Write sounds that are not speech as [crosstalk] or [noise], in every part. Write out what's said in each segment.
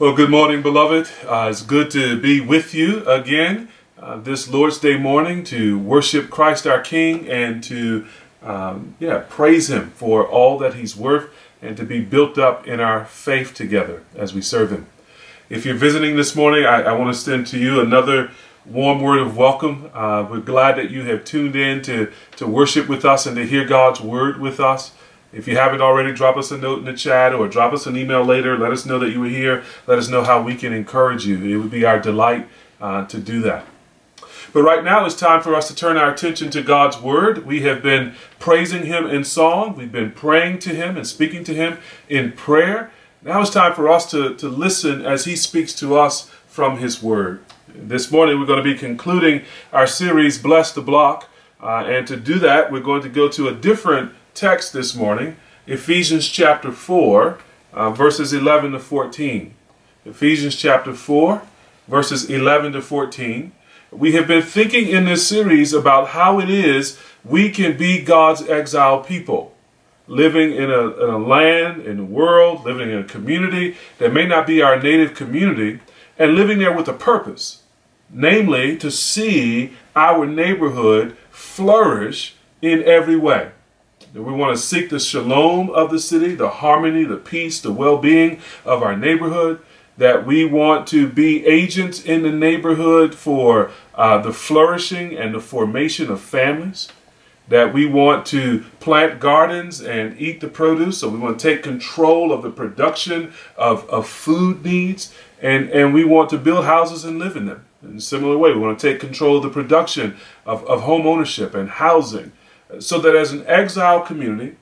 Well, good morning, beloved. Uh, it's good to be with you again uh, this Lord's Day morning to worship Christ our King and to, um, yeah, praise Him for all that He's worth and to be built up in our faith together as we serve Him. If you're visiting this morning, I, I want to send to you another warm word of welcome. Uh, we're glad that you have tuned in to, to worship with us and to hear God's word with us. If you haven't already, drop us a note in the chat or drop us an email later. Let us know that you were here. Let us know how we can encourage you. It would be our delight uh, to do that. But right now it's time for us to turn our attention to God's Word. We have been praising Him in song, we've been praying to Him and speaking to Him in prayer. Now it's time for us to, to listen as He speaks to us from His Word. This morning we're going to be concluding our series, Bless the Block. Uh, and to do that, we're going to go to a different text this morning, Ephesians chapter 4, uh, verses 11 to 14. Ephesians chapter 4, verses 11 to 14. We have been thinking in this series about how it is we can be God's exiled people, living in a, in a land, in a world, living in a community that may not be our native community, and living there with a purpose, namely to see our neighborhood flourish in every way. We want to seek the shalom of the city, the harmony, the peace, the well being of our neighborhood. That we want to be agents in the neighborhood for uh, the flourishing and the formation of families. That we want to plant gardens and eat the produce. So we want to take control of the production of, of food needs. And, and we want to build houses and live in them. In a similar way, we want to take control of the production of, of home ownership and housing so that as an exile community,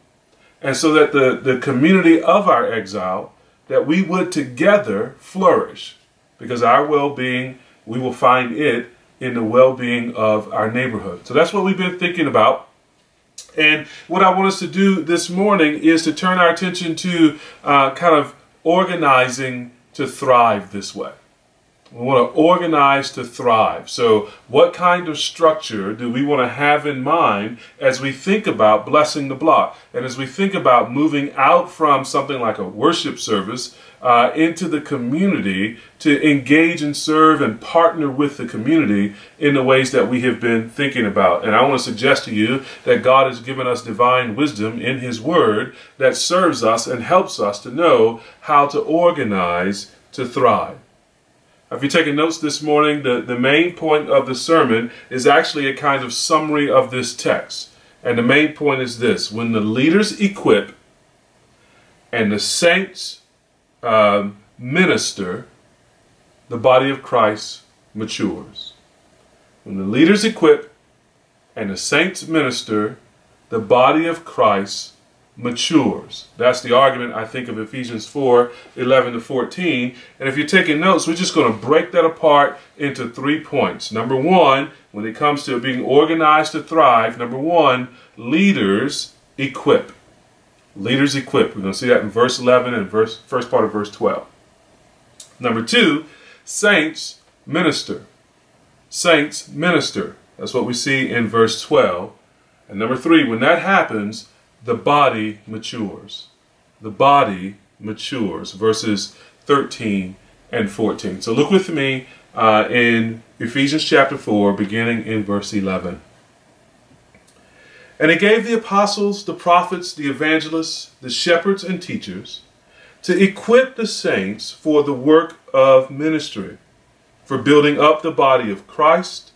and so that the, the community of our exile, that we would together flourish. Because our well being, we will find it in the well being of our neighborhood. So that's what we've been thinking about. And what I want us to do this morning is to turn our attention to uh, kind of organizing to thrive this way. We want to organize to thrive. So, what kind of structure do we want to have in mind as we think about blessing the block and as we think about moving out from something like a worship service uh, into the community to engage and serve and partner with the community in the ways that we have been thinking about? And I want to suggest to you that God has given us divine wisdom in His Word that serves us and helps us to know how to organize to thrive. If you're taking notes this morning, the, the main point of the sermon is actually a kind of summary of this text. And the main point is this when the leaders equip and the saints uh, minister, the body of Christ matures. When the leaders equip and the saints minister, the body of Christ matures. That's the argument, I think, of Ephesians 4 11 to 14. And if you're taking notes, we're just going to break that apart into three points. Number one, when it comes to being organized to thrive, number one, leaders equip. Leaders equip. We're going to see that in verse 11 and verse first part of verse 12. Number two, saints minister. Saints minister. That's what we see in verse 12. And number three, when that happens, the body matures. The body matures. Verses 13 and 14. So look with me uh, in Ephesians chapter 4, beginning in verse 11. And he gave the apostles, the prophets, the evangelists, the shepherds, and teachers to equip the saints for the work of ministry, for building up the body of Christ,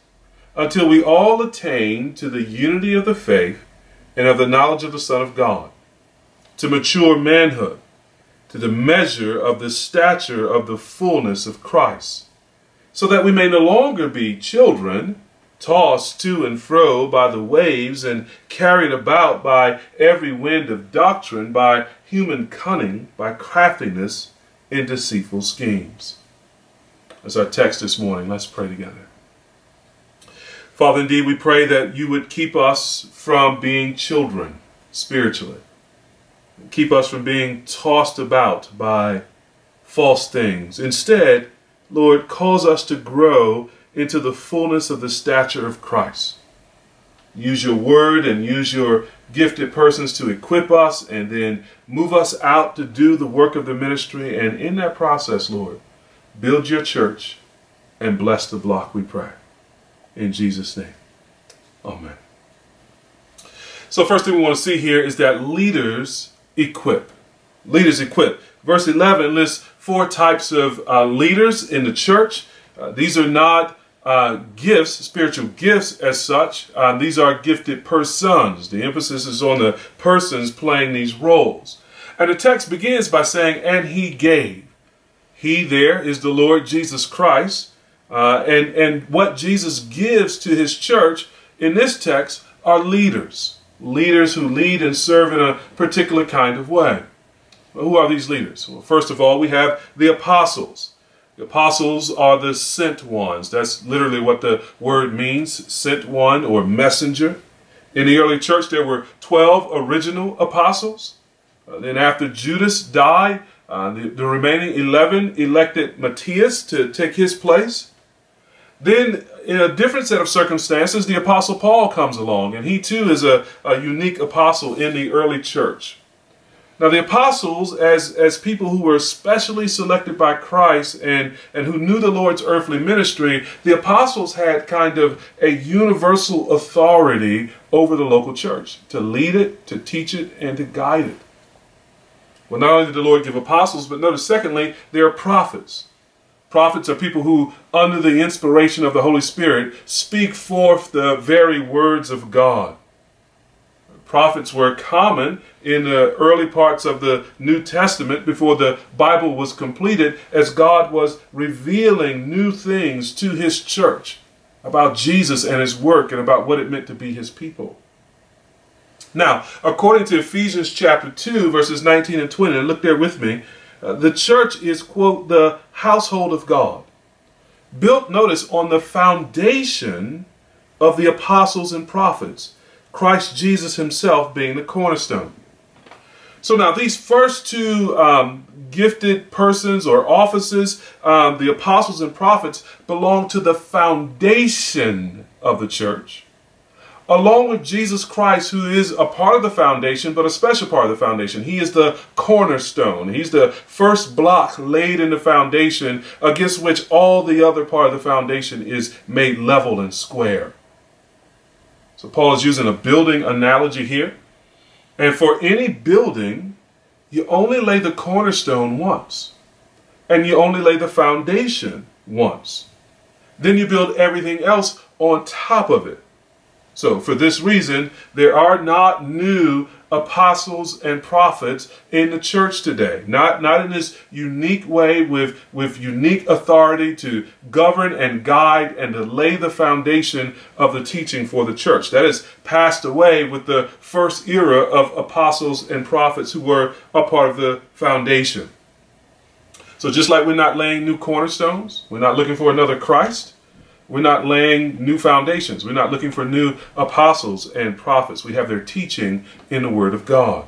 until we all attain to the unity of the faith and of the knowledge of the Son of God, to mature manhood, to the measure of the stature of the fullness of Christ, so that we may no longer be children, tossed to and fro by the waves and carried about by every wind of doctrine, by human cunning, by craftiness in deceitful schemes. That's our text this morning. Let's pray together. Father, indeed, we pray that you would keep us from being children spiritually. Keep us from being tossed about by false things. Instead, Lord, cause us to grow into the fullness of the stature of Christ. Use your word and use your gifted persons to equip us and then move us out to do the work of the ministry. And in that process, Lord, build your church, and bless the block, we pray. In Jesus' name. Amen. So, first thing we want to see here is that leaders equip. Leaders equip. Verse 11 lists four types of uh, leaders in the church. Uh, these are not uh, gifts, spiritual gifts as such. Uh, these are gifted persons. The emphasis is on the persons playing these roles. And the text begins by saying, and he gave. He there is the Lord Jesus Christ. Uh, and, and what Jesus gives to his church in this text are leaders. Leaders who lead and serve in a particular kind of way. Well, who are these leaders? Well, first of all, we have the apostles. The apostles are the sent ones. That's literally what the word means sent one or messenger. In the early church, there were 12 original apostles. Uh, then, after Judas died, uh, the, the remaining 11 elected Matthias to take his place. Then, in a different set of circumstances, the Apostle Paul comes along, and he too is a, a unique apostle in the early church. Now, the apostles, as, as people who were specially selected by Christ and, and who knew the Lord's earthly ministry, the apostles had kind of a universal authority over the local church to lead it, to teach it, and to guide it. Well, not only did the Lord give apostles, but notice, secondly, they are prophets. Prophets are people who, under the inspiration of the Holy Spirit, speak forth the very words of God. Prophets were common in the early parts of the New Testament before the Bible was completed as God was revealing new things to his church about Jesus and his work and about what it meant to be his people. Now, according to Ephesians chapter 2, verses 19 and 20, and look there with me, uh, the church is, quote, the household of God, built, notice, on the foundation of the apostles and prophets Christ Jesus himself being the cornerstone. So now these first two um, gifted persons or offices, um, the apostles and prophets, belong to the foundation of the church, along with Jesus Christ, who is a part of the foundation, but a special part of the foundation. He is the cornerstone. He's the first block laid in the foundation against which all the other part of the foundation is made level and square. So Paul is using a building analogy here. And for any building, you only lay the cornerstone once. And you only lay the foundation once. Then you build everything else on top of it. So, for this reason, there are not new apostles and prophets in the church today. Not, not in this unique way with, with unique authority to govern and guide and to lay the foundation of the teaching for the church. That has passed away with the first era of apostles and prophets who were a part of the foundation. So, just like we're not laying new cornerstones, we're not looking for another Christ. We're not laying new foundations. We're not looking for new apostles and prophets. We have their teaching in the Word of God.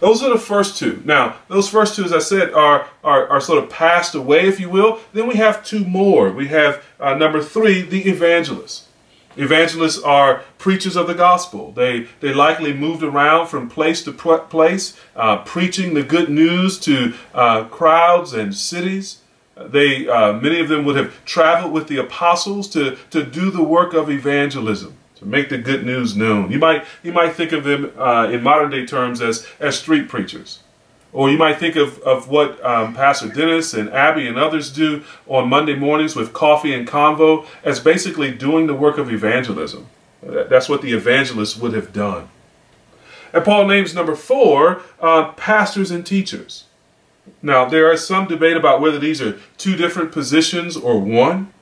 Those are the first two. Now, those first two, as I said, are, are, are sort of passed away, if you will. Then we have two more. We have uh, number three, the evangelists. Evangelists are preachers of the gospel. They, they likely moved around from place to place, uh, preaching the good news to uh, crowds and cities. They, uh, many of them would have traveled with the apostles to, to do the work of evangelism, to make the good news known. You might, you might think of them uh, in modern day terms as, as street preachers. Or you might think of, of what um, Pastor Dennis and Abby and others do on Monday mornings with coffee and convo as basically doing the work of evangelism. That's what the evangelists would have done. And Paul names number four uh, pastors and teachers. Now, there is some debate about whether these are two different positions or one.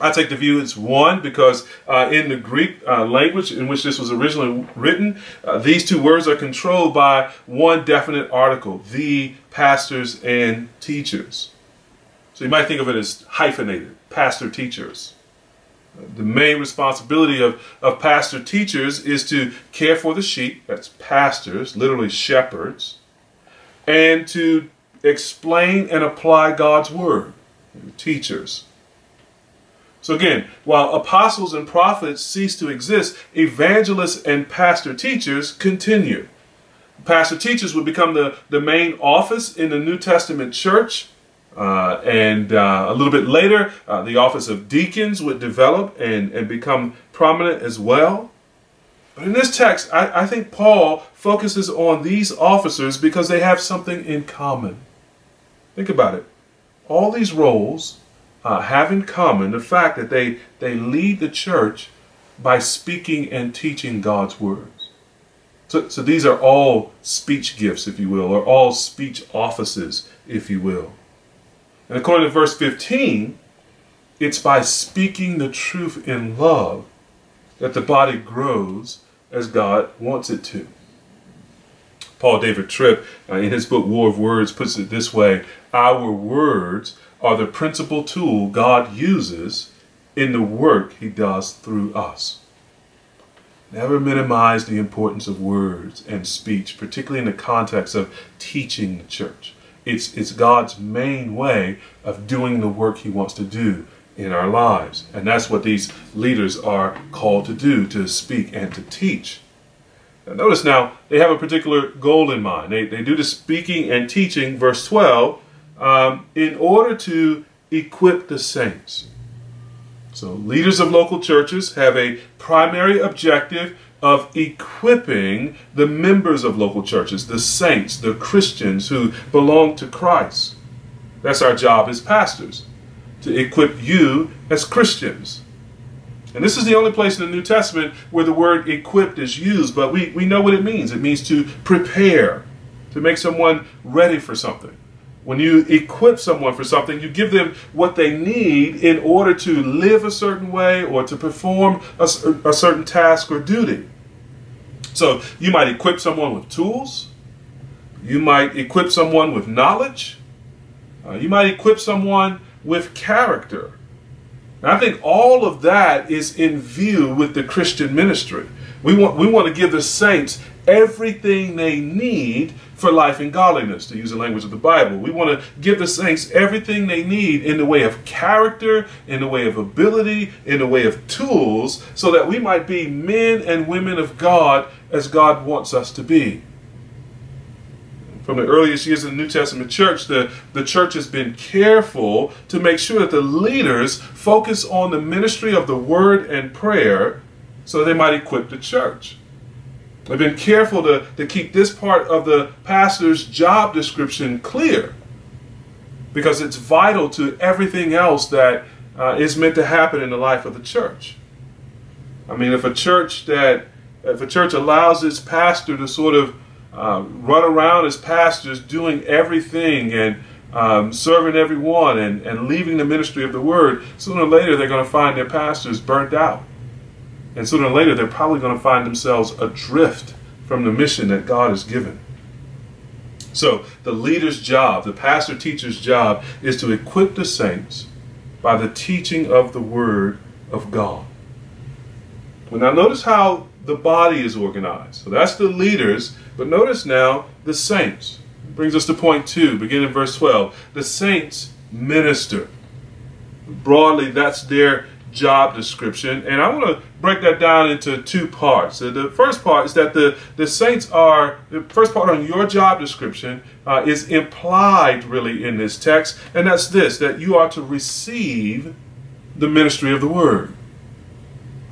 I take the view it's one because uh, in the Greek uh, language in which this was originally written, uh, these two words are controlled by one definite article, the pastors and teachers. So you might think of it as hyphenated, pastor teachers. The main responsibility of, of pastor teachers is to care for the sheep, that's pastors, literally shepherds, and to explain and apply God's word. Teachers. So again, while apostles and prophets cease to exist, evangelists and pastor teachers continue. Pastor teachers would become the, the main office in the New Testament church. Uh, and uh, a little bit later, uh, the office of deacons would develop and, and become prominent as well. But in this text, I, I think Paul focuses on these officers because they have something in common. Think about it. All these roles uh, have in common the fact that they, they lead the church by speaking and teaching God's words. So, so these are all speech gifts, if you will, or all speech offices, if you will. And according to verse 15, it's by speaking the truth in love that the body grows as God wants it to. Paul David Tripp, uh, in his book War of Words, puts it this way Our words are the principal tool God uses in the work he does through us. Never minimize the importance of words and speech, particularly in the context of teaching the church. It's, it's God's main way of doing the work he wants to do in our lives. And that's what these leaders are called to do, to speak and to teach. Now notice now, they have a particular goal in mind. They, they do the speaking and teaching, verse 12, um, in order to equip the saints. So, leaders of local churches have a primary objective of equipping the members of local churches, the saints, the Christians who belong to Christ. That's our job as pastors to equip you as Christians. And this is the only place in the New Testament where the word equipped is used, but we, we know what it means. It means to prepare, to make someone ready for something. When you equip someone for something, you give them what they need in order to live a certain way or to perform a, a certain task or duty. So you might equip someone with tools, you might equip someone with knowledge, uh, you might equip someone with character. And I think all of that is in view with the Christian ministry. We want, we want to give the saints everything they need for life and godliness, to use the language of the Bible. We want to give the saints everything they need in the way of character, in the way of ability, in the way of tools, so that we might be men and women of God as God wants us to be from the earliest years of the New Testament church, the, the church has been careful to make sure that the leaders focus on the ministry of the word and prayer so they might equip the church. They've been careful to, to keep this part of the pastor's job description clear because it's vital to everything else that uh, is meant to happen in the life of the church. I mean, if a church that if a church allows its pastor to sort of uh, run around as pastors doing everything and um, serving everyone and, and leaving the ministry of the word, sooner or later they're going to find their pastors burnt out. And sooner or later they're probably going to find themselves adrift from the mission that God has given. So, the leader's job, the pastor teacher's job, is to equip the saints by the teaching of the Word of God. Well, now, notice how the body is organized. So, that's the leaders but notice now the saints. Brings us to point two, beginning in verse 12. The saints minister. Broadly, that's their job description. And I want to break that down into two parts. So the first part is that the, the saints are, the first part on your job description uh, is implied really in this text. And that's this that you are to receive the ministry of the word.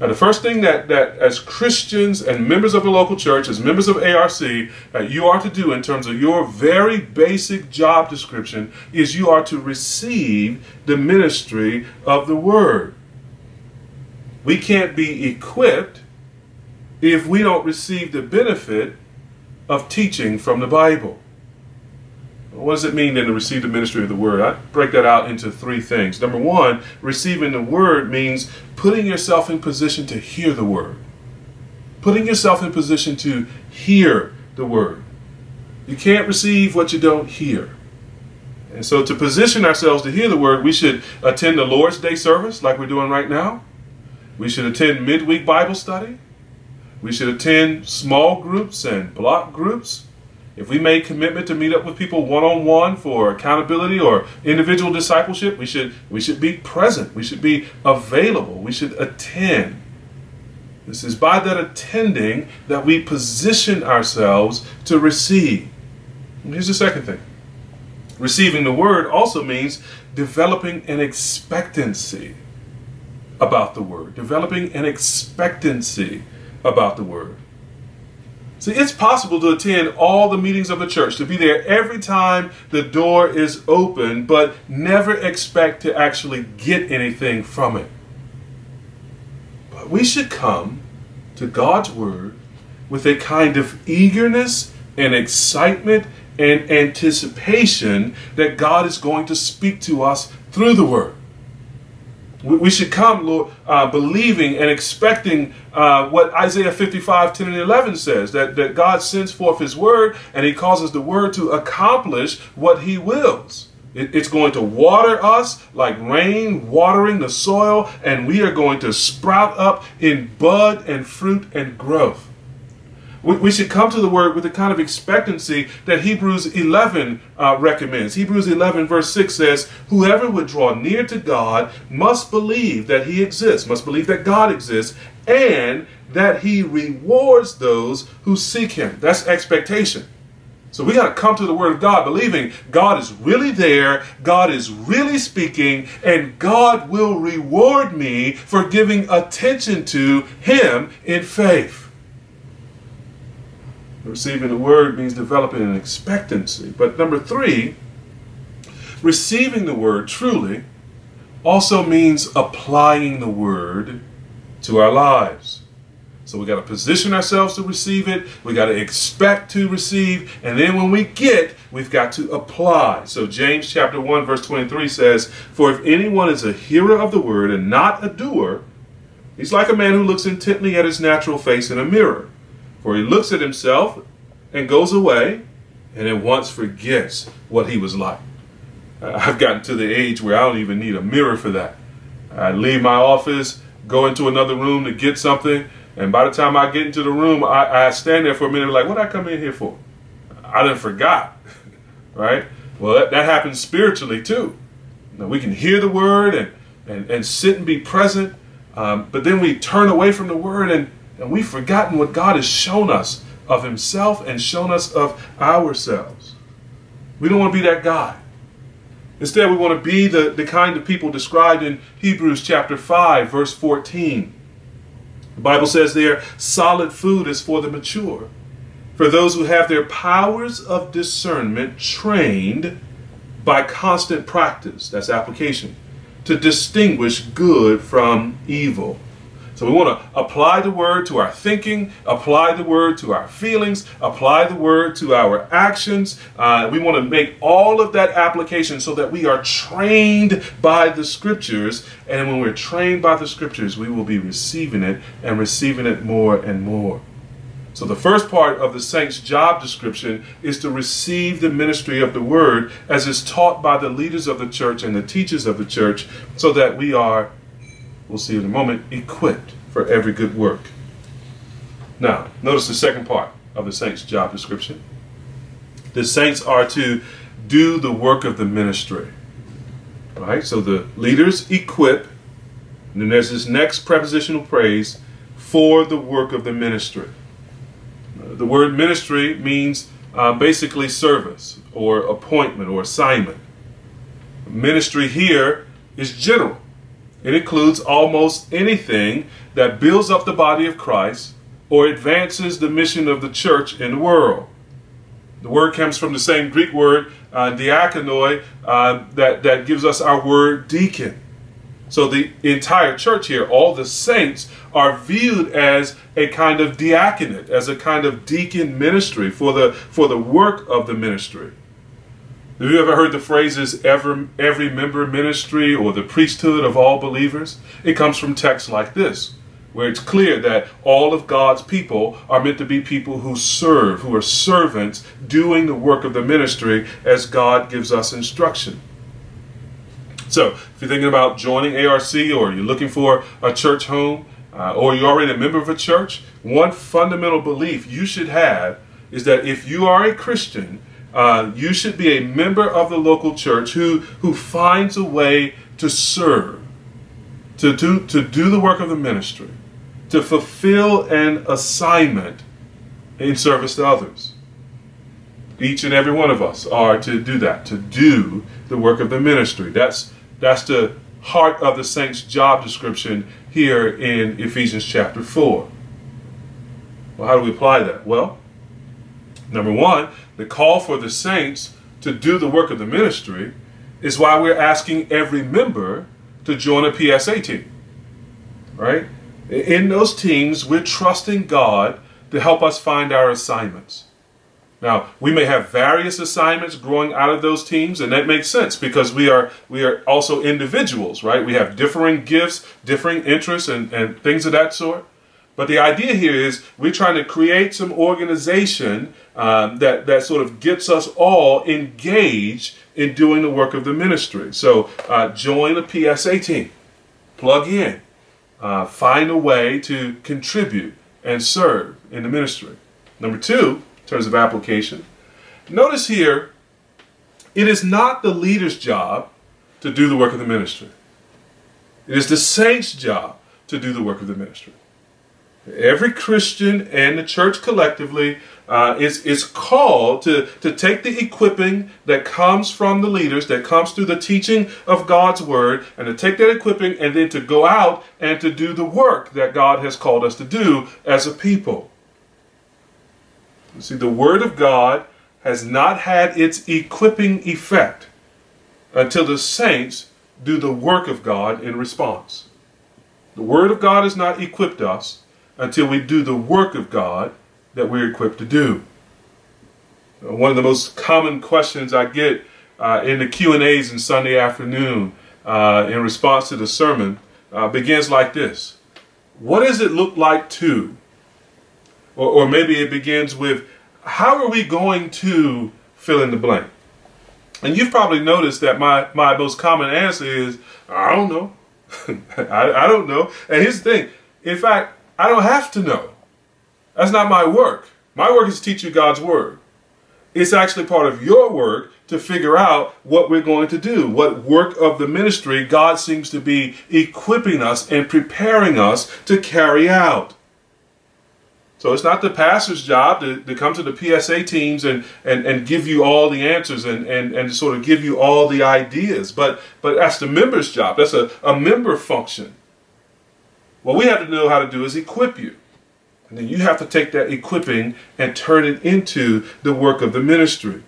Now, the first thing that, that as Christians and members of a local church, as members of ARC, that you are to do in terms of your very basic job description is you are to receive the ministry of the Word. We can't be equipped if we don't receive the benefit of teaching from the Bible. What does it mean then to receive the ministry of the word? I break that out into three things. Number one, receiving the word means putting yourself in position to hear the word. Putting yourself in position to hear the word. You can't receive what you don't hear. And so, to position ourselves to hear the word, we should attend the Lord's Day service like we're doing right now. We should attend midweek Bible study. We should attend small groups and block groups. If we made commitment to meet up with people one on one for accountability or individual discipleship, we should we should be present. We should be available. We should attend. This is by that attending that we position ourselves to receive. And here's the second thing. Receiving the word also means developing an expectancy about the word, developing an expectancy about the word. See, it's possible to attend all the meetings of the church, to be there every time the door is open, but never expect to actually get anything from it. But we should come to God's Word with a kind of eagerness and excitement and anticipation that God is going to speak to us through the Word. We should come, Lord, uh, believing and expecting uh, what Isaiah 55, 10 and 11 says that, that God sends forth His word and He causes the word to accomplish what He wills. It, it's going to water us like rain watering the soil, and we are going to sprout up in bud and fruit and growth. We, we should come to the word with the kind of expectancy that Hebrews 11 uh, recommends. Hebrews 11, verse 6 says, Whoever would draw near to God must believe that he exists, must believe that God exists, and that he rewards those who seek him. That's expectation. So we got to come to the Word of God believing God is really there, God is really speaking, and God will reward me for giving attention to Him in faith. Receiving the word means developing an expectancy. But number three, receiving the word truly also means applying the word to our lives. So we got to position ourselves to receive it. We got to expect to receive. And then when we get, we've got to apply. So James chapter 1 verse 23 says, For if anyone is a hearer of the word and not a doer, he's like a man who looks intently at his natural face in a mirror. For he looks at himself and goes away and at once forgets what he was like. I've gotten to the age where I don't even need a mirror for that. I leave my office, go into another room to get something, and by the time I get into the room, I, I stand there for a minute like, what I come in here for? I didn't forgot, [laughs] right? Well, that, that happens spiritually too. Now, we can hear the word and, and, and sit and be present, um, but then we turn away from the word and and we've forgotten what God has shown us of Himself and shown us of ourselves. We don't want to be that guy. Instead, we want to be the, the kind of people described in Hebrews chapter 5, verse 14. The Bible says there, solid food is for the mature, for those who have their powers of discernment trained by constant practice, that's application, to distinguish good from evil. So we want to apply the word to our thinking, apply the word to our feelings, apply the word to our actions. Uh, we want to make all of that application so that we are trained by the scriptures. And when we're trained by the scriptures, we will be receiving it and receiving it more and more. So, the first part of the saint's job description is to receive the ministry of the word as is taught by the leaders of the church and the teachers of the church, so that we are we'll see in a moment, equipped for every good work. Now, notice the second part of the saints' job description. The saints are to do the work of the ministry. Right? So the leaders equip, and then there's this next prepositional phrase for the work of the ministry. The word ministry means uh, basically service or appointment or assignment. Ministry here is general. It includes almost anything that builds up the body of Christ or advances the mission of the church in the world. The word comes from the same Greek word, uh, diakonoi, uh, that, that gives us our word deacon. So the entire church here, all the saints, are viewed as a kind of diaconate, as a kind of deacon ministry for the, for the work of the ministry. Have you ever heard the phrases every, every member ministry or the priesthood of all believers? It comes from texts like this, where it's clear that all of God's people are meant to be people who serve, who are servants doing the work of the ministry as God gives us instruction. So, if you're thinking about joining ARC or you're looking for a church home uh, or you're already a member of a church, one fundamental belief you should have is that if you are a Christian, uh, you should be a member of the local church who, who finds a way to serve, to do, to do the work of the ministry, to fulfill an assignment in service to others. Each and every one of us are to do that, to do the work of the ministry. That's that's the heart of the saint's job description here in Ephesians chapter 4. Well, how do we apply that? Well, number one, the call for the saints to do the work of the ministry is why we're asking every member to join a PSA team. Right? In those teams, we're trusting God to help us find our assignments. Now, we may have various assignments growing out of those teams, and that makes sense because we are we are also individuals, right? We have differing gifts, differing interests, and, and things of that sort. But the idea here is we're trying to create some organization um, that, that sort of gets us all engaged in doing the work of the ministry. So uh, join a PSA team, plug in, uh, find a way to contribute and serve in the ministry. Number two, in terms of application, notice here, it is not the leader's job to do the work of the ministry. It is the saint's job to do the work of the ministry. Every Christian and the church collectively uh, is, is called to, to take the equipping that comes from the leaders, that comes through the teaching of God's word, and to take that equipping and then to go out and to do the work that God has called us to do as a people. You see, the word of God has not had its equipping effect until the saints do the work of God in response. The word of God has not equipped us until we do the work of God that we're equipped to do. One of the most common questions I get uh, in the Q&As in Sunday afternoon uh, in response to the sermon uh, begins like this. What does it look like to? Or, or maybe it begins with, how are we going to fill in the blank? And you've probably noticed that my, my most common answer is, I don't know. [laughs] I, I don't know. And here's the thing. In fact, I don't have to know. That's not my work. My work is to teach you God's word. It's actually part of your work to figure out what we're going to do, what work of the ministry God seems to be equipping us and preparing us to carry out. So it's not the pastor's job to, to come to the PSA teams and, and, and give you all the answers and, and, and sort of give you all the ideas, but, but that's the member's job. That's a, a member function. What we have to know how to do is equip you. And then you have to take that equipping and turn it into the work of the ministry.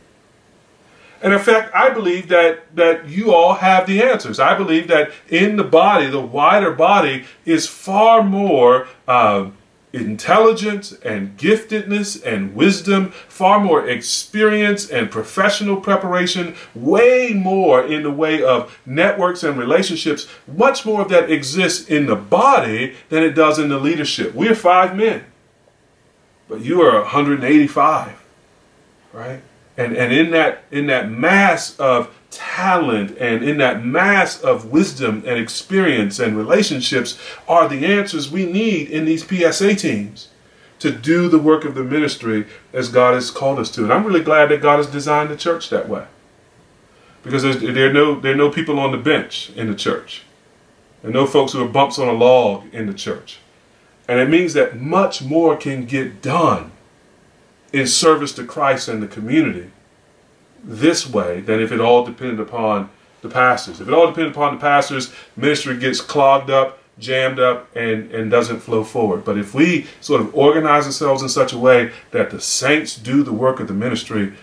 And in fact, I believe that, that you all have the answers. I believe that in the body, the wider body is far more uh, intelligence and giftedness and wisdom, far more experience and professional preparation, way more in the way of networks and relationships. Much more of that exists in the body than it does in the leadership. We're five men, but you are 185, right? And, and in that in that mass of talent and in that mass of wisdom and experience and relationships are the answers we need in these PSA teams to do the work of the ministry as God has called us to. And I'm really glad that God has designed the church that way. Because there are no there are no people on the bench in the church. There are no folks who are bumps on a log in the church. And it means that much more can get done in service to Christ and the community this way than if it all depended upon the pastors. If it all depended upon the pastors, ministry gets clogged up, jammed up, and, and doesn't flow forward. But if we sort of organize ourselves in such a way that the saints do the work of the ministry,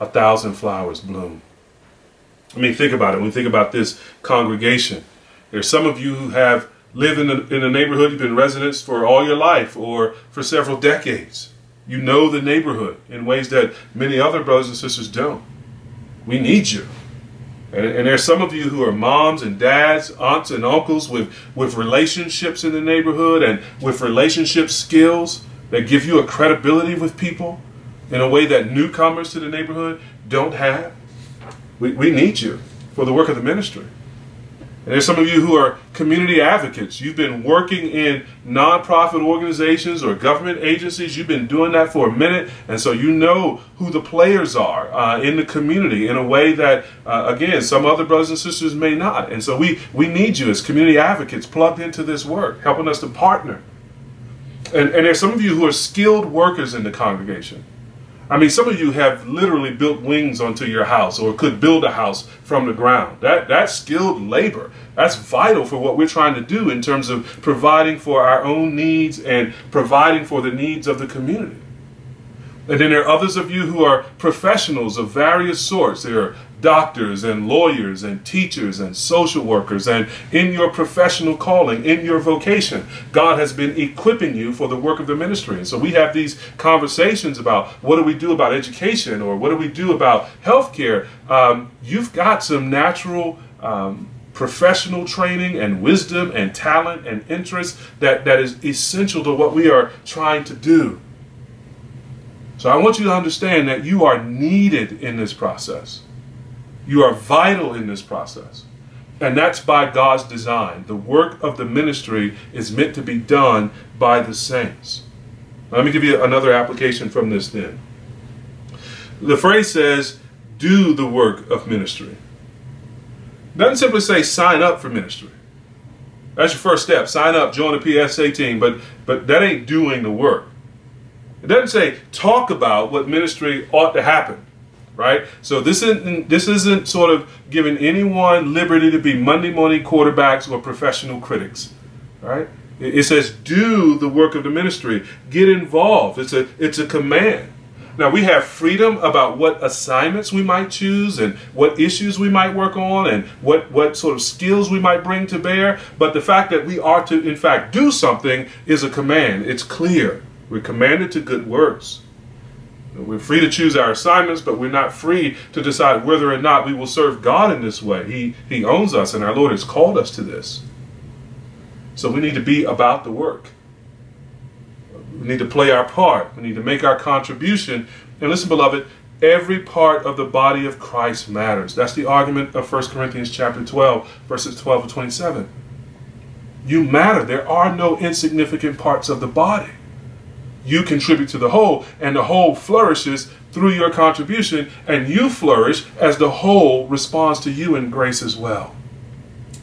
a thousand flowers bloom. I mean, think about it. When we think about this congregation, there's some of you who have lived in a, in a neighborhood, you've been residents for all your life or for several decades. You know the neighborhood in ways that many other brothers and sisters don't. We need you. And, and there's some of you who are moms and dads, aunts and uncles with, with relationships in the neighborhood and with relationship skills that give you a credibility with people in a way that newcomers to the neighborhood don't have. We, we need you for the work of the ministry. And there's some of you who are community advocates. You've been working in nonprofit organizations or government agencies. You've been doing that for a minute. And so you know who the players are uh, in the community in a way that, uh, again, some other brothers and sisters may not. And so we, we need you as community advocates plugged into this work, helping us to partner. And, and there's some of you who are skilled workers in the congregation. I mean, some of you have literally built wings onto your house or could build a house from the ground. That that's skilled labor. That's vital for what we're trying to do in terms of providing for our own needs and providing for the needs of the community. And then there are others of you who are professionals of various sorts. There are doctors and lawyers and teachers and social workers. And in your professional calling, in your vocation, God has been equipping you for the work of the ministry. And so we have these conversations about what do we do about education or what do we do about healthcare. Um, you've got some natural. Um, professional training and wisdom and talent and interest that, that is essential to what we are trying to do. So I want you to understand that you are needed in this process. You are vital in this process. And that's by God's design. The work of the ministry is meant to be done by the saints. Let me give you another application from this then. The phrase says, do the work of ministry. It doesn't simply say sign up for ministry. That's your first step. Sign up, join the PSA team, but but that ain't doing the work. It doesn't say talk about what ministry ought to happen, right? So this isn't this isn't sort of giving anyone liberty to be Monday morning quarterbacks or professional critics, right? It says do the work of the ministry, get involved. It's a it's a command. Now we have freedom about what assignments we might choose and what issues we might work on and what, what sort of skills we might bring to bear. But the fact that we are to, in fact, do something is a command. It's clear. We're commanded to good works. We're free to choose our assignments, but we're not free to decide whether or not we will serve God in this way. He, he owns us, and our Lord has called us to this. So we need to be about the work. We need to play our part. We need to make our contribution. And listen, beloved, every part of the body of Christ matters. That's the argument of 1 Corinthians chapter 12, verses 12 to 27. You matter. There are no insignificant parts of the body you contribute to the whole, and the whole flourishes through your contribution, and you flourish as the whole responds to you in grace as well.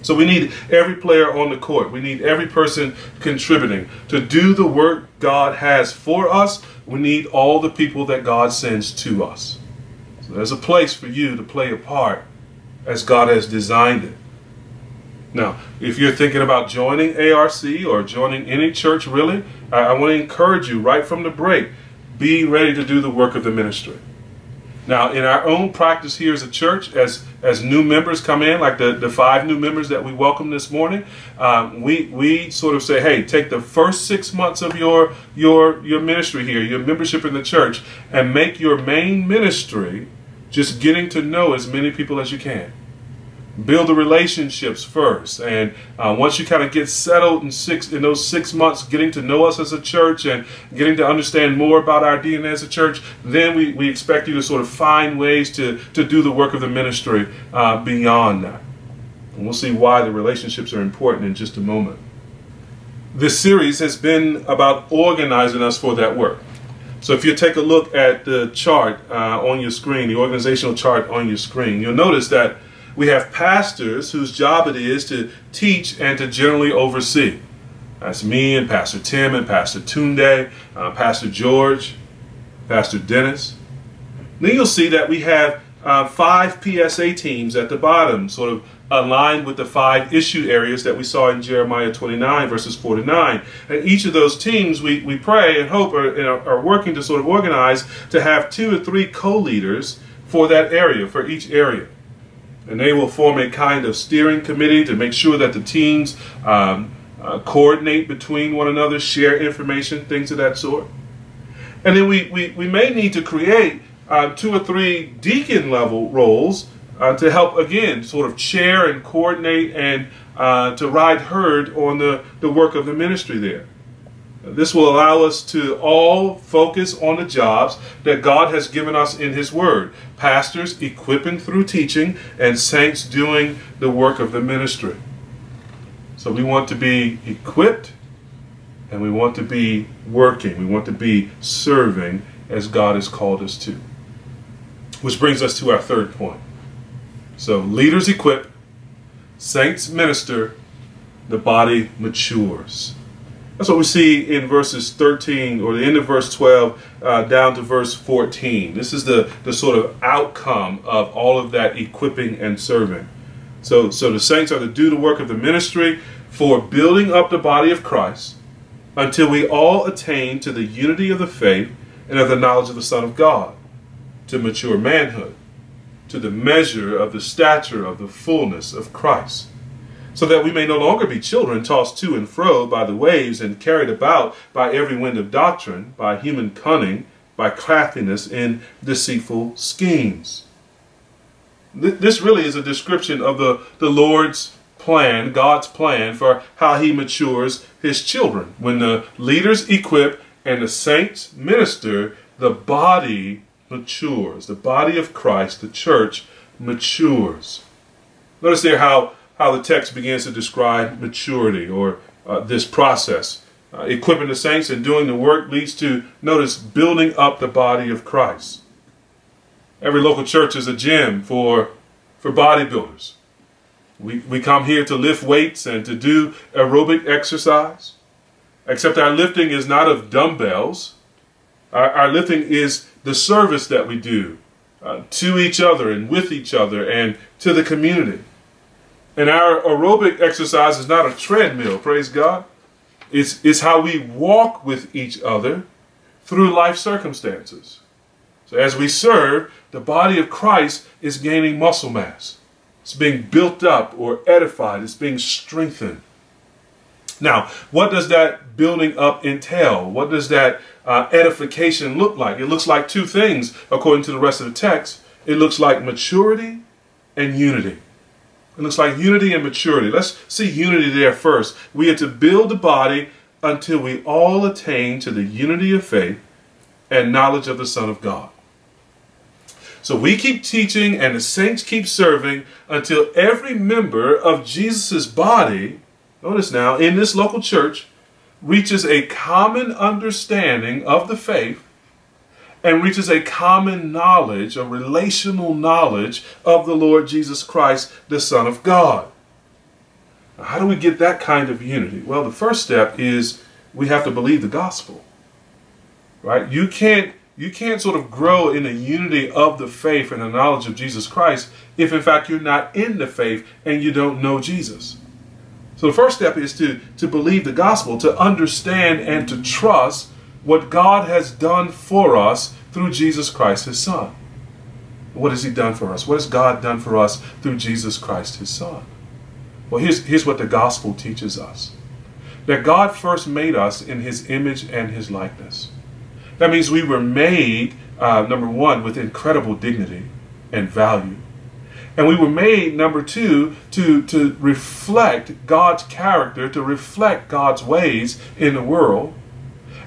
So we need every player on the court. We need every person contributing. To do the work God has for us, we need all the people that God sends to us. So there's a place for you to play a part as God has designed it. Now, if you're thinking about joining ARC or joining any church really, I, I want to encourage you right from the break be ready to do the work of the ministry. Now, in our own practice here as a church, as as new members come in, like the, the five new members that we welcome this morning, um, we we sort of say, hey, take the first six months of your your your ministry here, your membership in the church, and make your main ministry just getting to know as many people as you can build the relationships first. And uh, once you kind of get settled in six in those six months getting to know us as a church and getting to understand more about our dna as a church then we, we expect you to sort of find ways to to do the work of the ministry uh, beyond that. And we'll see why the relationships are important in just a moment. This series has been about organizing us for that work. So if you take a look at the chart uh, on your screen the organizational chart on your screen you'll notice that we have pastors whose job it is to teach and to generally oversee. That's me and Pastor Tim and Pastor Tunde, uh, Pastor George, Pastor Dennis. Then you'll see that we have uh, five PSA teams at the bottom, sort of aligned with the five issue areas that we saw in Jeremiah 29, verses 4 to 9. And each of those teams, we, we pray and hope are, are working to sort of organize to have two or three co leaders for that area, for each area and they will form a kind of steering committee to make sure that the teams um, uh, coordinate between one another, share information, things of that sort. And then we, we, we may need to create uh, two or three deacon level roles uh, to help, again, sort of chair and coordinate and uh, to ride herd on the, the work of the ministry there. This will allow us to all focus on the jobs that God has given us in His Word. Pastors equipping through teaching, and saints doing the work of the ministry. So we want to be equipped and we want to be working. We want to be serving as God has called us to. Which brings us to our third point. So leaders equip, saints minister, the body matures. That's what we see in verses 13 or the end of verse 12 uh, down to verse 14. This is the, the sort of outcome of all of that equipping and serving. So, so the saints are to do the work of the ministry for building up the body of Christ until we all attain to the unity of the faith and of the knowledge of the Son of God, to mature manhood, to the measure of the stature of the fullness of Christ so that we may no longer be children tossed to and fro by the waves and carried about by every wind of doctrine, by human cunning, by craftiness in deceitful schemes. This really is a description of the, the Lord's plan, God's plan for how he matures his children. When the leaders equip and the saints minister, the body matures. The body of Christ, the church, matures. Notice there how how the text begins to describe maturity or uh, this process. Uh, equipping the saints and doing the work leads to, notice, building up the body of Christ. Every local church is a gym for, for bodybuilders. We, we come here to lift weights and to do aerobic exercise, except our lifting is not of dumbbells. Our, our lifting is the service that we do uh, to each other and with each other and to the community. And our aerobic exercise is not a treadmill, praise God. It's, it's how we walk with each other through life circumstances. So as we serve, the body of Christ is gaining muscle mass. It's being built up or edified. It's being strengthened. Now, what does that building up entail? What does that uh, edification look like? It looks like two things according to the rest of the text. It looks like maturity and unity. It looks like unity and maturity. Let's see unity there first. We are to build the body until we all attain to the unity of faith and knowledge of the Son of God. So we keep teaching and the saints keep serving until every member of Jesus' body, notice now, in this local church, reaches a common understanding of the faith and reaches a common knowledge, a relational knowledge of the Lord Jesus Christ, the Son of God. How do we get that kind of unity? Well, the first step is we have to believe the gospel. Right? You can't you can't sort of grow in the unity of the faith and the knowledge of Jesus Christ if in fact you're not in the faith and you don't know Jesus. So the first step is to, to believe the gospel, to understand and to trust what God has done for us through Jesus Christ, his Son. What has he done for us? What has God done for us through Jesus Christ, his Son? Well, here's, here's what the gospel teaches us that God first made us in his image and his likeness. That means we were made, uh, number one, with incredible dignity and value. And we were made, number two, to, to reflect God's character, to reflect God's ways in the world.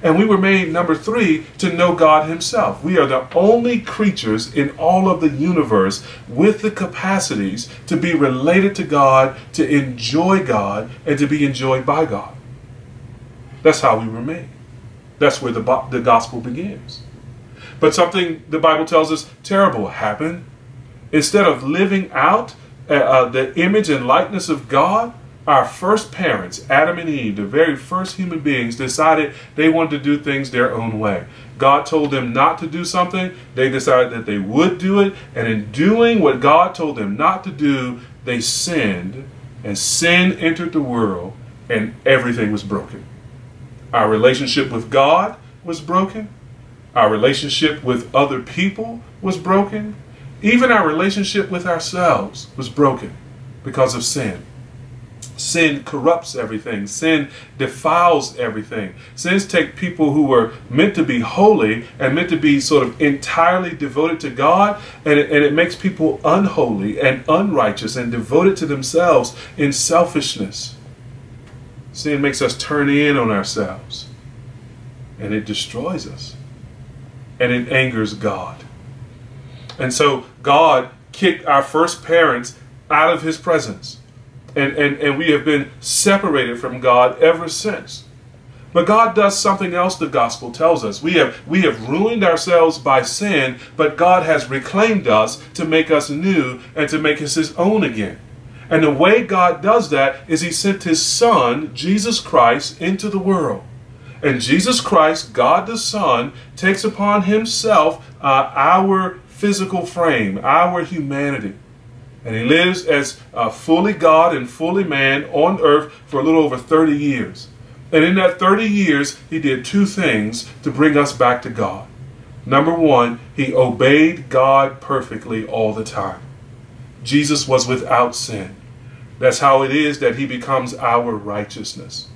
And we were made, number three, to know God Himself. We are the only creatures in all of the universe with the capacities to be related to God, to enjoy God, and to be enjoyed by God. That's how we were made. That's where the, the gospel begins. But something the Bible tells us terrible happened. Instead of living out uh, uh the image and likeness of God, our first parents, Adam and Eve, the very first human beings, decided they wanted to do things their own way. God told them not to do something, they decided that they would do it, and in doing what God told them not to do, they sinned, and sin entered the world, and everything was broken. Our relationship with God was broken, our relationship with other people was broken, even our relationship with ourselves was broken because of sin. Sin corrupts everything. Sin defiles everything. Sins take people who were meant to be holy and meant to be sort of entirely devoted to God, and it, and it makes people unholy and unrighteous and devoted to themselves in selfishness. Sin makes us turn in on ourselves, and it destroys us, and it angers God. And so God kicked our first parents out of his presence and, and, and we have been separated from God ever since. But God does something else the gospel tells us. We have, we have ruined ourselves by sin, but God has reclaimed us to make us new and to make us his own again. And the way God does that is He sent His Son, Jesus Christ, into the world. And Jesus Christ, God the Son, takes upon Himself uh, our physical frame, our humanity. And He lives as uh, fully God and fully man on earth for a little over 30 years. And in that 30 years, He did two things to bring us back to God. Number one, He obeyed God perfectly all the time. Jesus was without sin. That's how it is that he becomes our righteousness.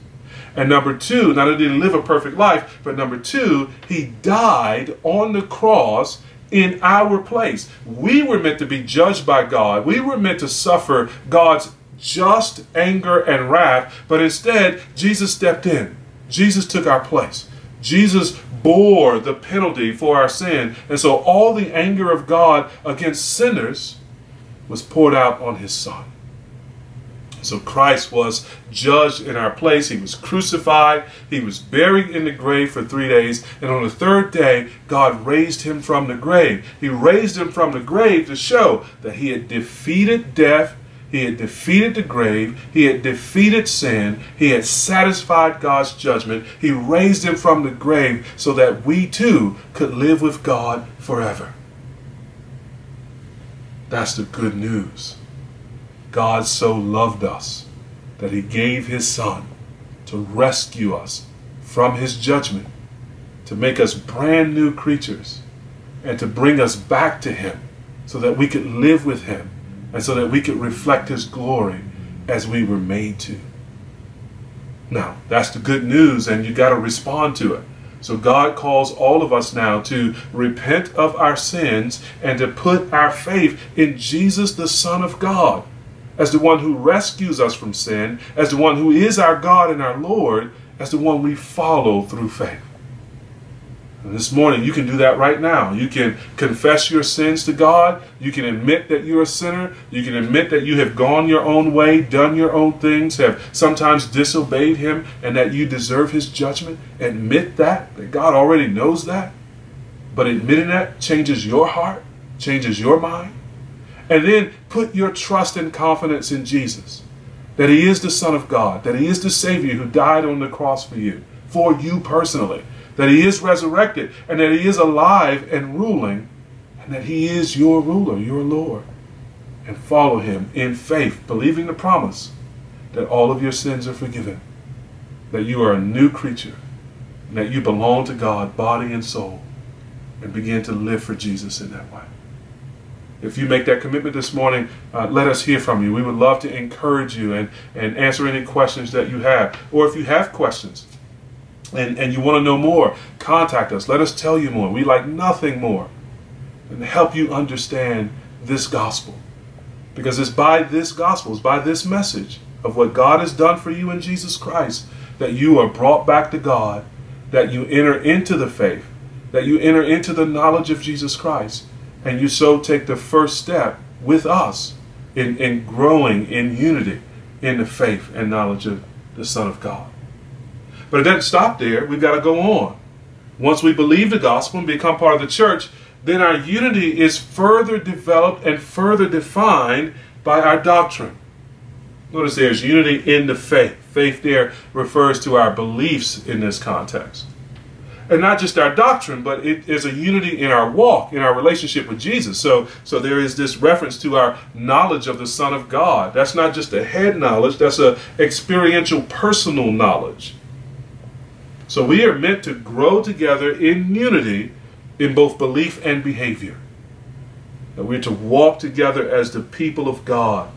And number two, not only did he live a perfect life, but number two, he died on the cross in our place. We were meant to be judged by God. We were meant to suffer God's just anger and wrath, but instead, Jesus stepped in. Jesus took our place. Jesus bore the penalty for our sin. And so all the anger of God against sinners was poured out on his son. So Christ was judged in our place. He was crucified. He was buried in the grave for three days. And on the third day, God raised him from the grave. He raised him from the grave to show that he had defeated death. He had defeated the grave. He had defeated sin. He had satisfied God's judgment. He raised him from the grave so that we too could live with God forever. That's the good news. God so loved us that he gave his son to rescue us from his judgment, to make us brand new creatures, and to bring us back to him so that we could live with him and so that we could reflect his glory as we were made to. Now, that's the good news, and you got to respond to it. So God calls all of us now to repent of our sins and to put our faith in Jesus, the Son of God as the one who rescues us from sin, as the one who is our God and our Lord, as the one we follow through faith. And this morning, you can do that right now. You can confess your sins to God. You can admit that you're a sinner. You can admit that you have gone your own way, done your own things, have sometimes disobeyed Him, and that you deserve His judgment. Admit that, that God already knows that. But admitting that changes your heart, changes your mind. And then put your trust and confidence in Jesus. That he is the Son of God, that he is the Savior who died on the cross for you, for you personally, that he is resurrected, and that he is alive and ruling, and that he is your ruler, your Lord. And follow him in faith, believing the promise that all of your sins are forgiven, that you are a new creature, and that you belong to God, body and soul, and begin to live for Jesus in that way. If you make that commitment this morning, uh, let us hear from you. We would love to encourage you and, and answer any questions that you have. Or if you have questions and, and you want to know more, contact us. Let us tell you more. We like nothing more than to help you understand this gospel. Because it's by this gospel, it's by this message of what God has done for you in Jesus Christ that you are brought back to God, that you enter into the faith, that you enter into the knowledge of Jesus Christ and you so take the first step with us in, in growing in unity in the faith and knowledge of the Son of God. But it doesn't stop there. We've got to go on. Once we believe the gospel and become part of the church, then our unity is further developed and further defined by our doctrine. Notice there's unity in the faith. Faith there refers to our beliefs in this context and not just our doctrine, but it is a unity in our walk, in our relationship with Jesus. So, so there is this reference to our knowledge of the Son of God. That's not just a head knowledge; that's a experiential, personal knowledge. So we are meant to grow together in unity in both belief and behavior. That we're to walk together as the people of God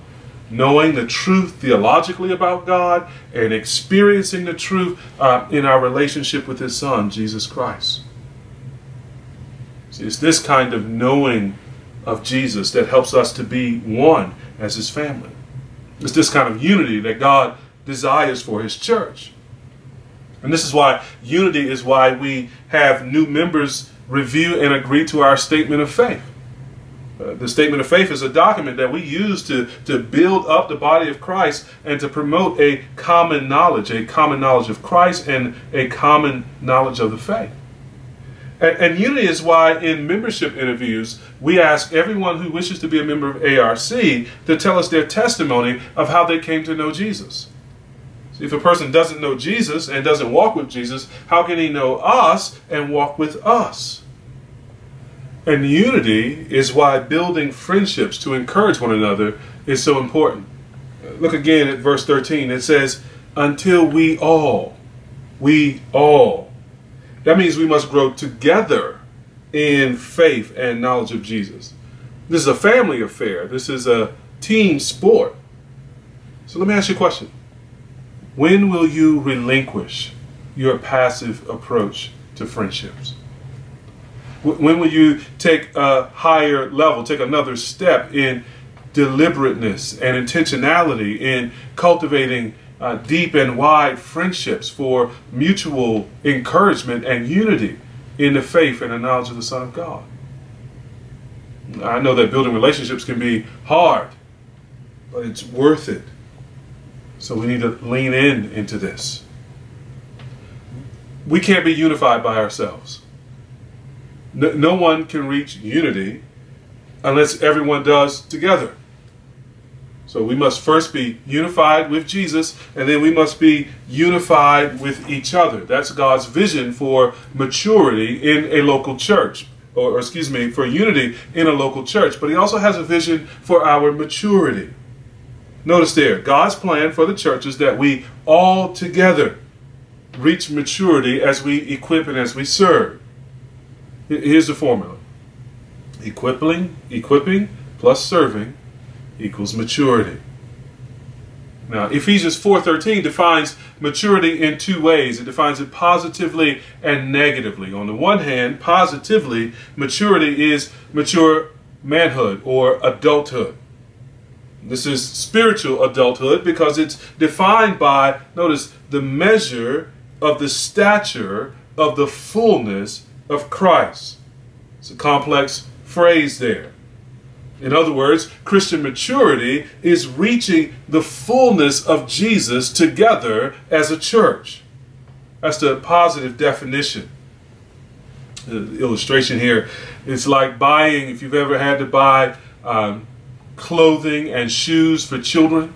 knowing the truth theologically about God and experiencing the truth uh, in our relationship with His Son, Jesus Christ. See, it's this kind of knowing of Jesus that helps us to be one as His family. It's this kind of unity that God desires for His church. And this is why unity is why we have new members review and agree to our statement of faith. Uh, the statement of faith is a document that we use to, to build up the body of Christ and to promote a common knowledge, a common knowledge of Christ and a common knowledge of the faith. And, and, unity is why in membership interviews, we ask everyone who wishes to be a member of ARC to tell us their testimony of how they came to know Jesus. If a person doesn't know Jesus and doesn't walk with Jesus, how can he know us and walk with us? And unity is why building friendships to encourage one another is so important. Look again at verse 13. It says, Until we all, we all, that means we must grow together in faith and knowledge of Jesus. This is a family affair. This is a team sport. So let me ask you a question. When will you relinquish your passive approach to friendships? When will you take a higher level, take another step in deliberateness and intentionality in cultivating uh, deep and wide friendships for mutual encouragement and unity in the faith and the knowledge of the Son of God. I know that building relationships can be hard, but it's worth it. So we need to lean in into this. We can't be unified by ourselves. No, no one can reach unity unless everyone does together. So we must first be unified with Jesus, and then we must be unified with each other. That's God's vision for maturity in a local church, or, or, excuse me, for unity in a local church. But He also has a vision for our maturity. Notice there, God's plan for the church is that we all together reach maturity as we equip and as we serve. Here's the formula equipping, equipping plus serving equals maturity. Now, Ephesians 4:13 defines maturity in two ways. It defines it positively and negatively. On the one hand, positively, maturity is mature manhood or adulthood. This is spiritual adulthood because it's defined by, notice, the measure of the stature of the fullness of Christ. It's a complex phrase there. In other words, Christian maturity is reaching the fullness of Jesus together as a church. That's the positive definition. The illustration here it's like buying, if you've ever had to buy um, clothing and shoes for children.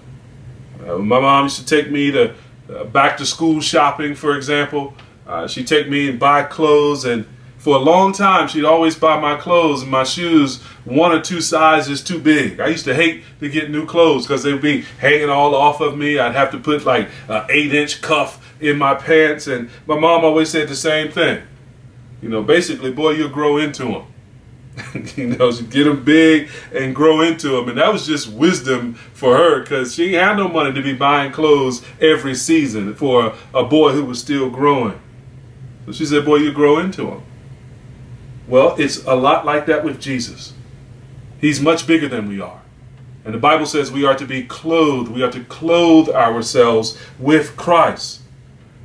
Uh, my mom used to take me to uh, back to school shopping, for example. Uh, she'd take me and buy clothes and for a long time, she'd always buy my clothes and my shoes one or two sizes too big. I used to hate to get new clothes because they'd be hanging all off of me. I'd have to put like an eight inch cuff in my pants. And my mom always said the same thing. You know, basically, boy, you'll grow into them. [laughs] you know, get them big and grow into them. And that was just wisdom for her because she had no money to be buying clothes every season for a boy who was still growing. So she said, boy, you grow into them. Well, it's a lot like that with Jesus. He's much bigger than we are. And the Bible says we are to be clothed, we are to clothe ourselves with Christ.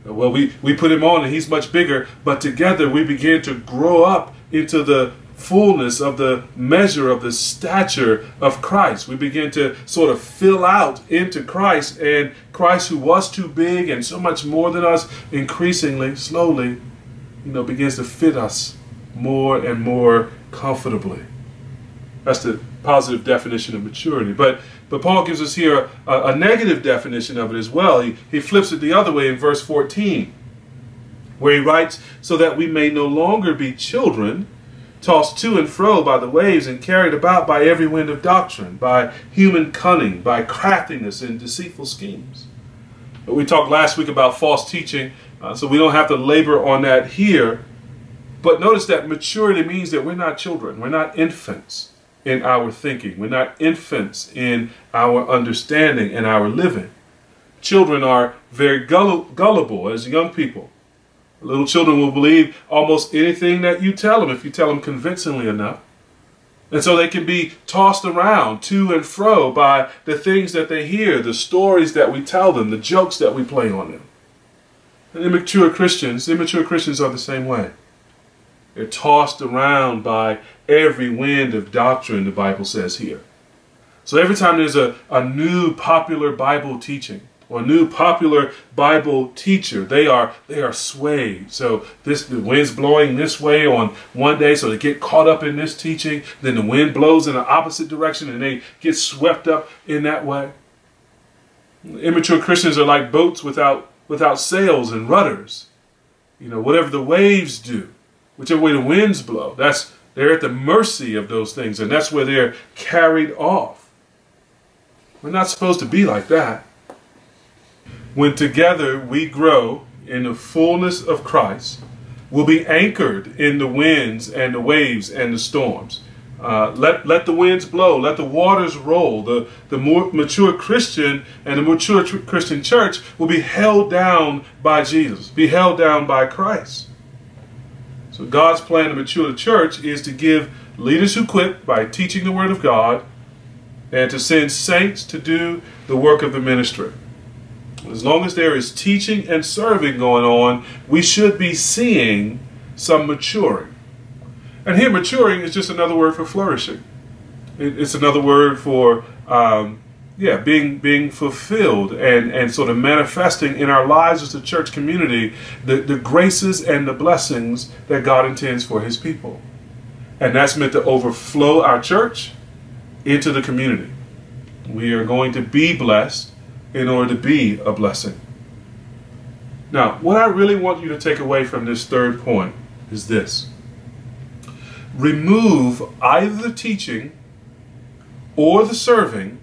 Well, we, we put him on and he's much bigger, but together we begin to grow up into the fullness of the measure of the stature of Christ. We begin to sort of fill out into Christ, and Christ, who was too big and so much more than us, increasingly, slowly, you know, begins to fit us more and more comfortably. That's the positive definition of maturity. But but Paul gives us here a, a, negative definition of it as well. He, he flips it the other way in verse 14, where he writes, So that we may no longer be children, tossed to and fro by the waves and carried about by every wind of doctrine, by human cunning, by craftiness and deceitful schemes. We talked last week about false teaching, uh, so we don't have to labor on that here. But notice that maturity means that we're not children, we're not infants in our thinking, we're not infants in our understanding and our living. Children are very gullible as young people. Little children will believe almost anything that you tell them if you tell them convincingly enough. And so they can be tossed around to and fro by the things that they hear, the stories that we tell them, the jokes that we play on them. And immature Christians, immature Christians are the same way. They're tossed around by every wind of doctrine, the Bible says here. So every time there's a, a new popular Bible teaching, or a new popular Bible teacher. They are they are swayed. So this the wind's blowing this way on one day, so they get caught up in this teaching. Then the wind blows in the opposite direction, and they get swept up in that way. Immature Christians are like boats without without sails and rudders. You know, whatever the waves do, whichever way the winds blow, that's they're at the mercy of those things, and that's where they're carried off. We're not supposed to be like that. When together we grow in the fullness of Christ, we'll be anchored in the winds and the waves and the storms. Uh, let, let the winds blow, let the waters roll. The, the more mature Christian and the mature tr- Christian church will be held down by Jesus, be held down by Christ. So God's plan to mature the church is to give leaders who quit by teaching the Word of God and to send saints to do the work of the ministry. As long as there is teaching and serving going on, we should be seeing some maturing. And here, maturing is just another word for flourishing. it's another word for, um, yeah, being being fulfilled and, and sort of manifesting in our lives as a church community the, the graces and the blessings that God intends for His people. And that's meant to overflow our church into the community. We are going to be blessed in order to be a blessing. Now, what I really want you to take away from this third point is this remove either the teaching or the serving,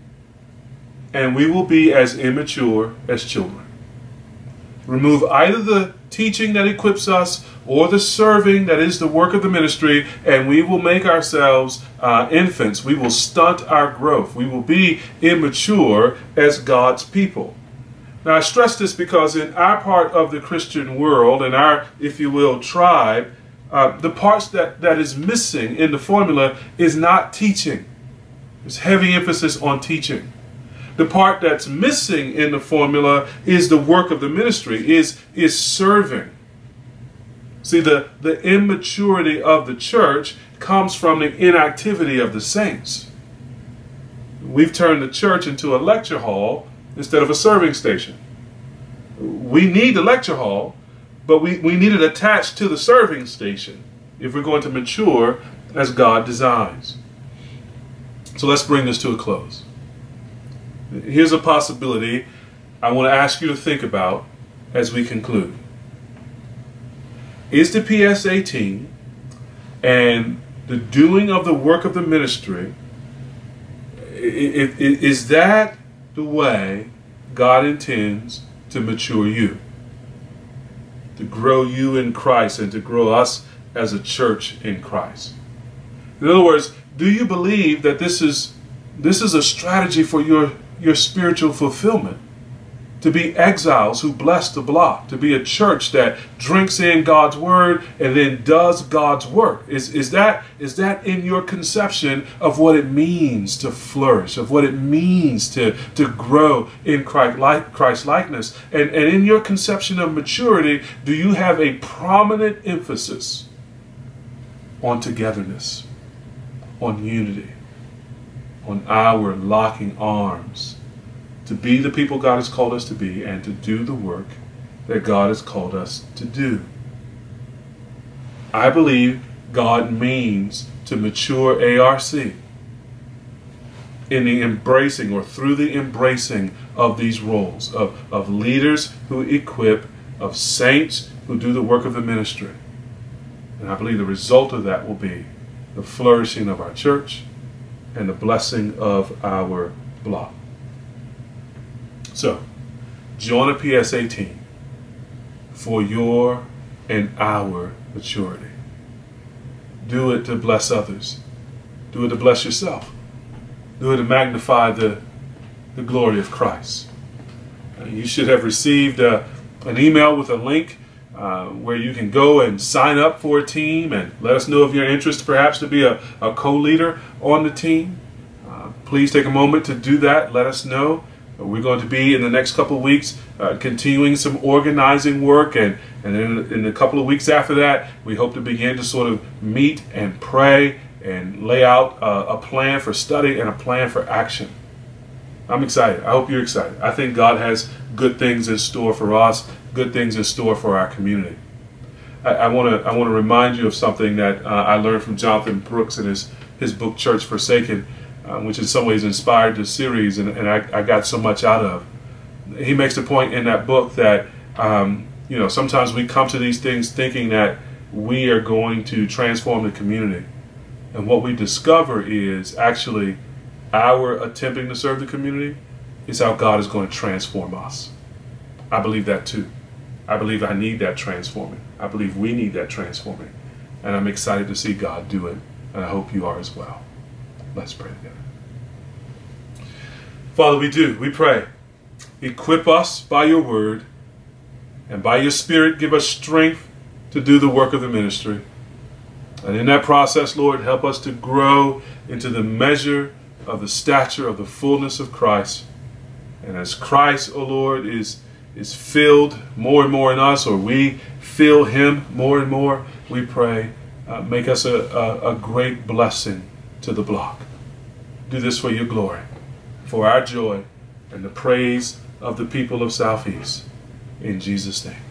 and we will be as immature as children. Remove either the teaching that equips us or the serving that is the work of the ministry, and we will make ourselves uh, infants. We will stunt our growth. We will be immature as God's people. Now, I stress this because in our part of the Christian world, in our, if you will, tribe, uh, the parts that, that is missing in the formula is not teaching. There's heavy emphasis on teaching. The part that's missing in the formula is the work of the ministry, is, is serving. See, the, the immaturity of the church comes from the inactivity of the saints. We've turned the church into a lecture hall instead of a serving station. We need the lecture hall, but we, we need it attached to the serving station if we're going to mature as God designs. So let's bring this to a close. Here's a possibility I want to ask you to think about as we conclude. Is the PSA team and the doing of the work of the ministry, is that the way God intends to mature you? To grow you in Christ and to grow us as a church in Christ. In other words, do you believe that this is this is a strategy for your your spiritual fulfillment. To be exiles who bless the block, to be a church that drinks in God's word and then does God's work. Is, is, that, is that in your conception of what it means to flourish, of what it means to, to grow in Christ, like, Christ likeness? And, and in your conception of maturity, do you have a prominent emphasis on togetherness, on unity? On our locking arms to be the people God has called us to be and to do the work that God has called us to do. I believe God means to mature ARC in the embracing or through the embracing of these roles of, of leaders who equip, of saints who do the work of the ministry. And I believe the result of that will be the flourishing of our church and the blessing of our block. So, join a PSA team for your and our maturity. Do it to bless others. Do it to bless yourself. Do it to magnify the, the glory of Christ. You should have received uh, an email with a link uh, where you can go and sign up for a team and let us know of your interest perhaps to be a, a co-leader on the team. Uh, please take a moment to do that. Let us know. We're going to be in the next couple of weeks uh, continuing some organizing work and, and then in a couple of weeks after that we hope to begin to sort of meet and pray and lay out a plan for study and a plan for action. I'm excited. I hope you're excited. I think God has good things in store for us, good things in store for our community. I want to I want to remind you of something that uh, I learned from Jonathan Brooks in his his book Church Forsaken, uh, which in some ways inspired the series, and, and I, I, got so much out of. He makes the point in that book that um, you know sometimes we come to these things thinking that we are going to transform the community, and what we discover is actually our attempting to serve the community is how God is going to transform us. I believe that too. I believe I need that transforming. I believe we need that transforming. And I'm excited to see God do it. And I hope you are as well. Let's pray together. Father, we do. We pray. Equip us by your word. And by your spirit, give us strength to do the work of the ministry. And in that process, Lord, help us to grow into the measure of the stature of the fullness of Christ. And as Christ, O oh Lord, is, is filled more and more in us, or we fill him more and more, we pray, uh, make us a, a, a great blessing to the block. Do this for your glory, for our joy, and the praise of the people of Southeast. In Jesus' name.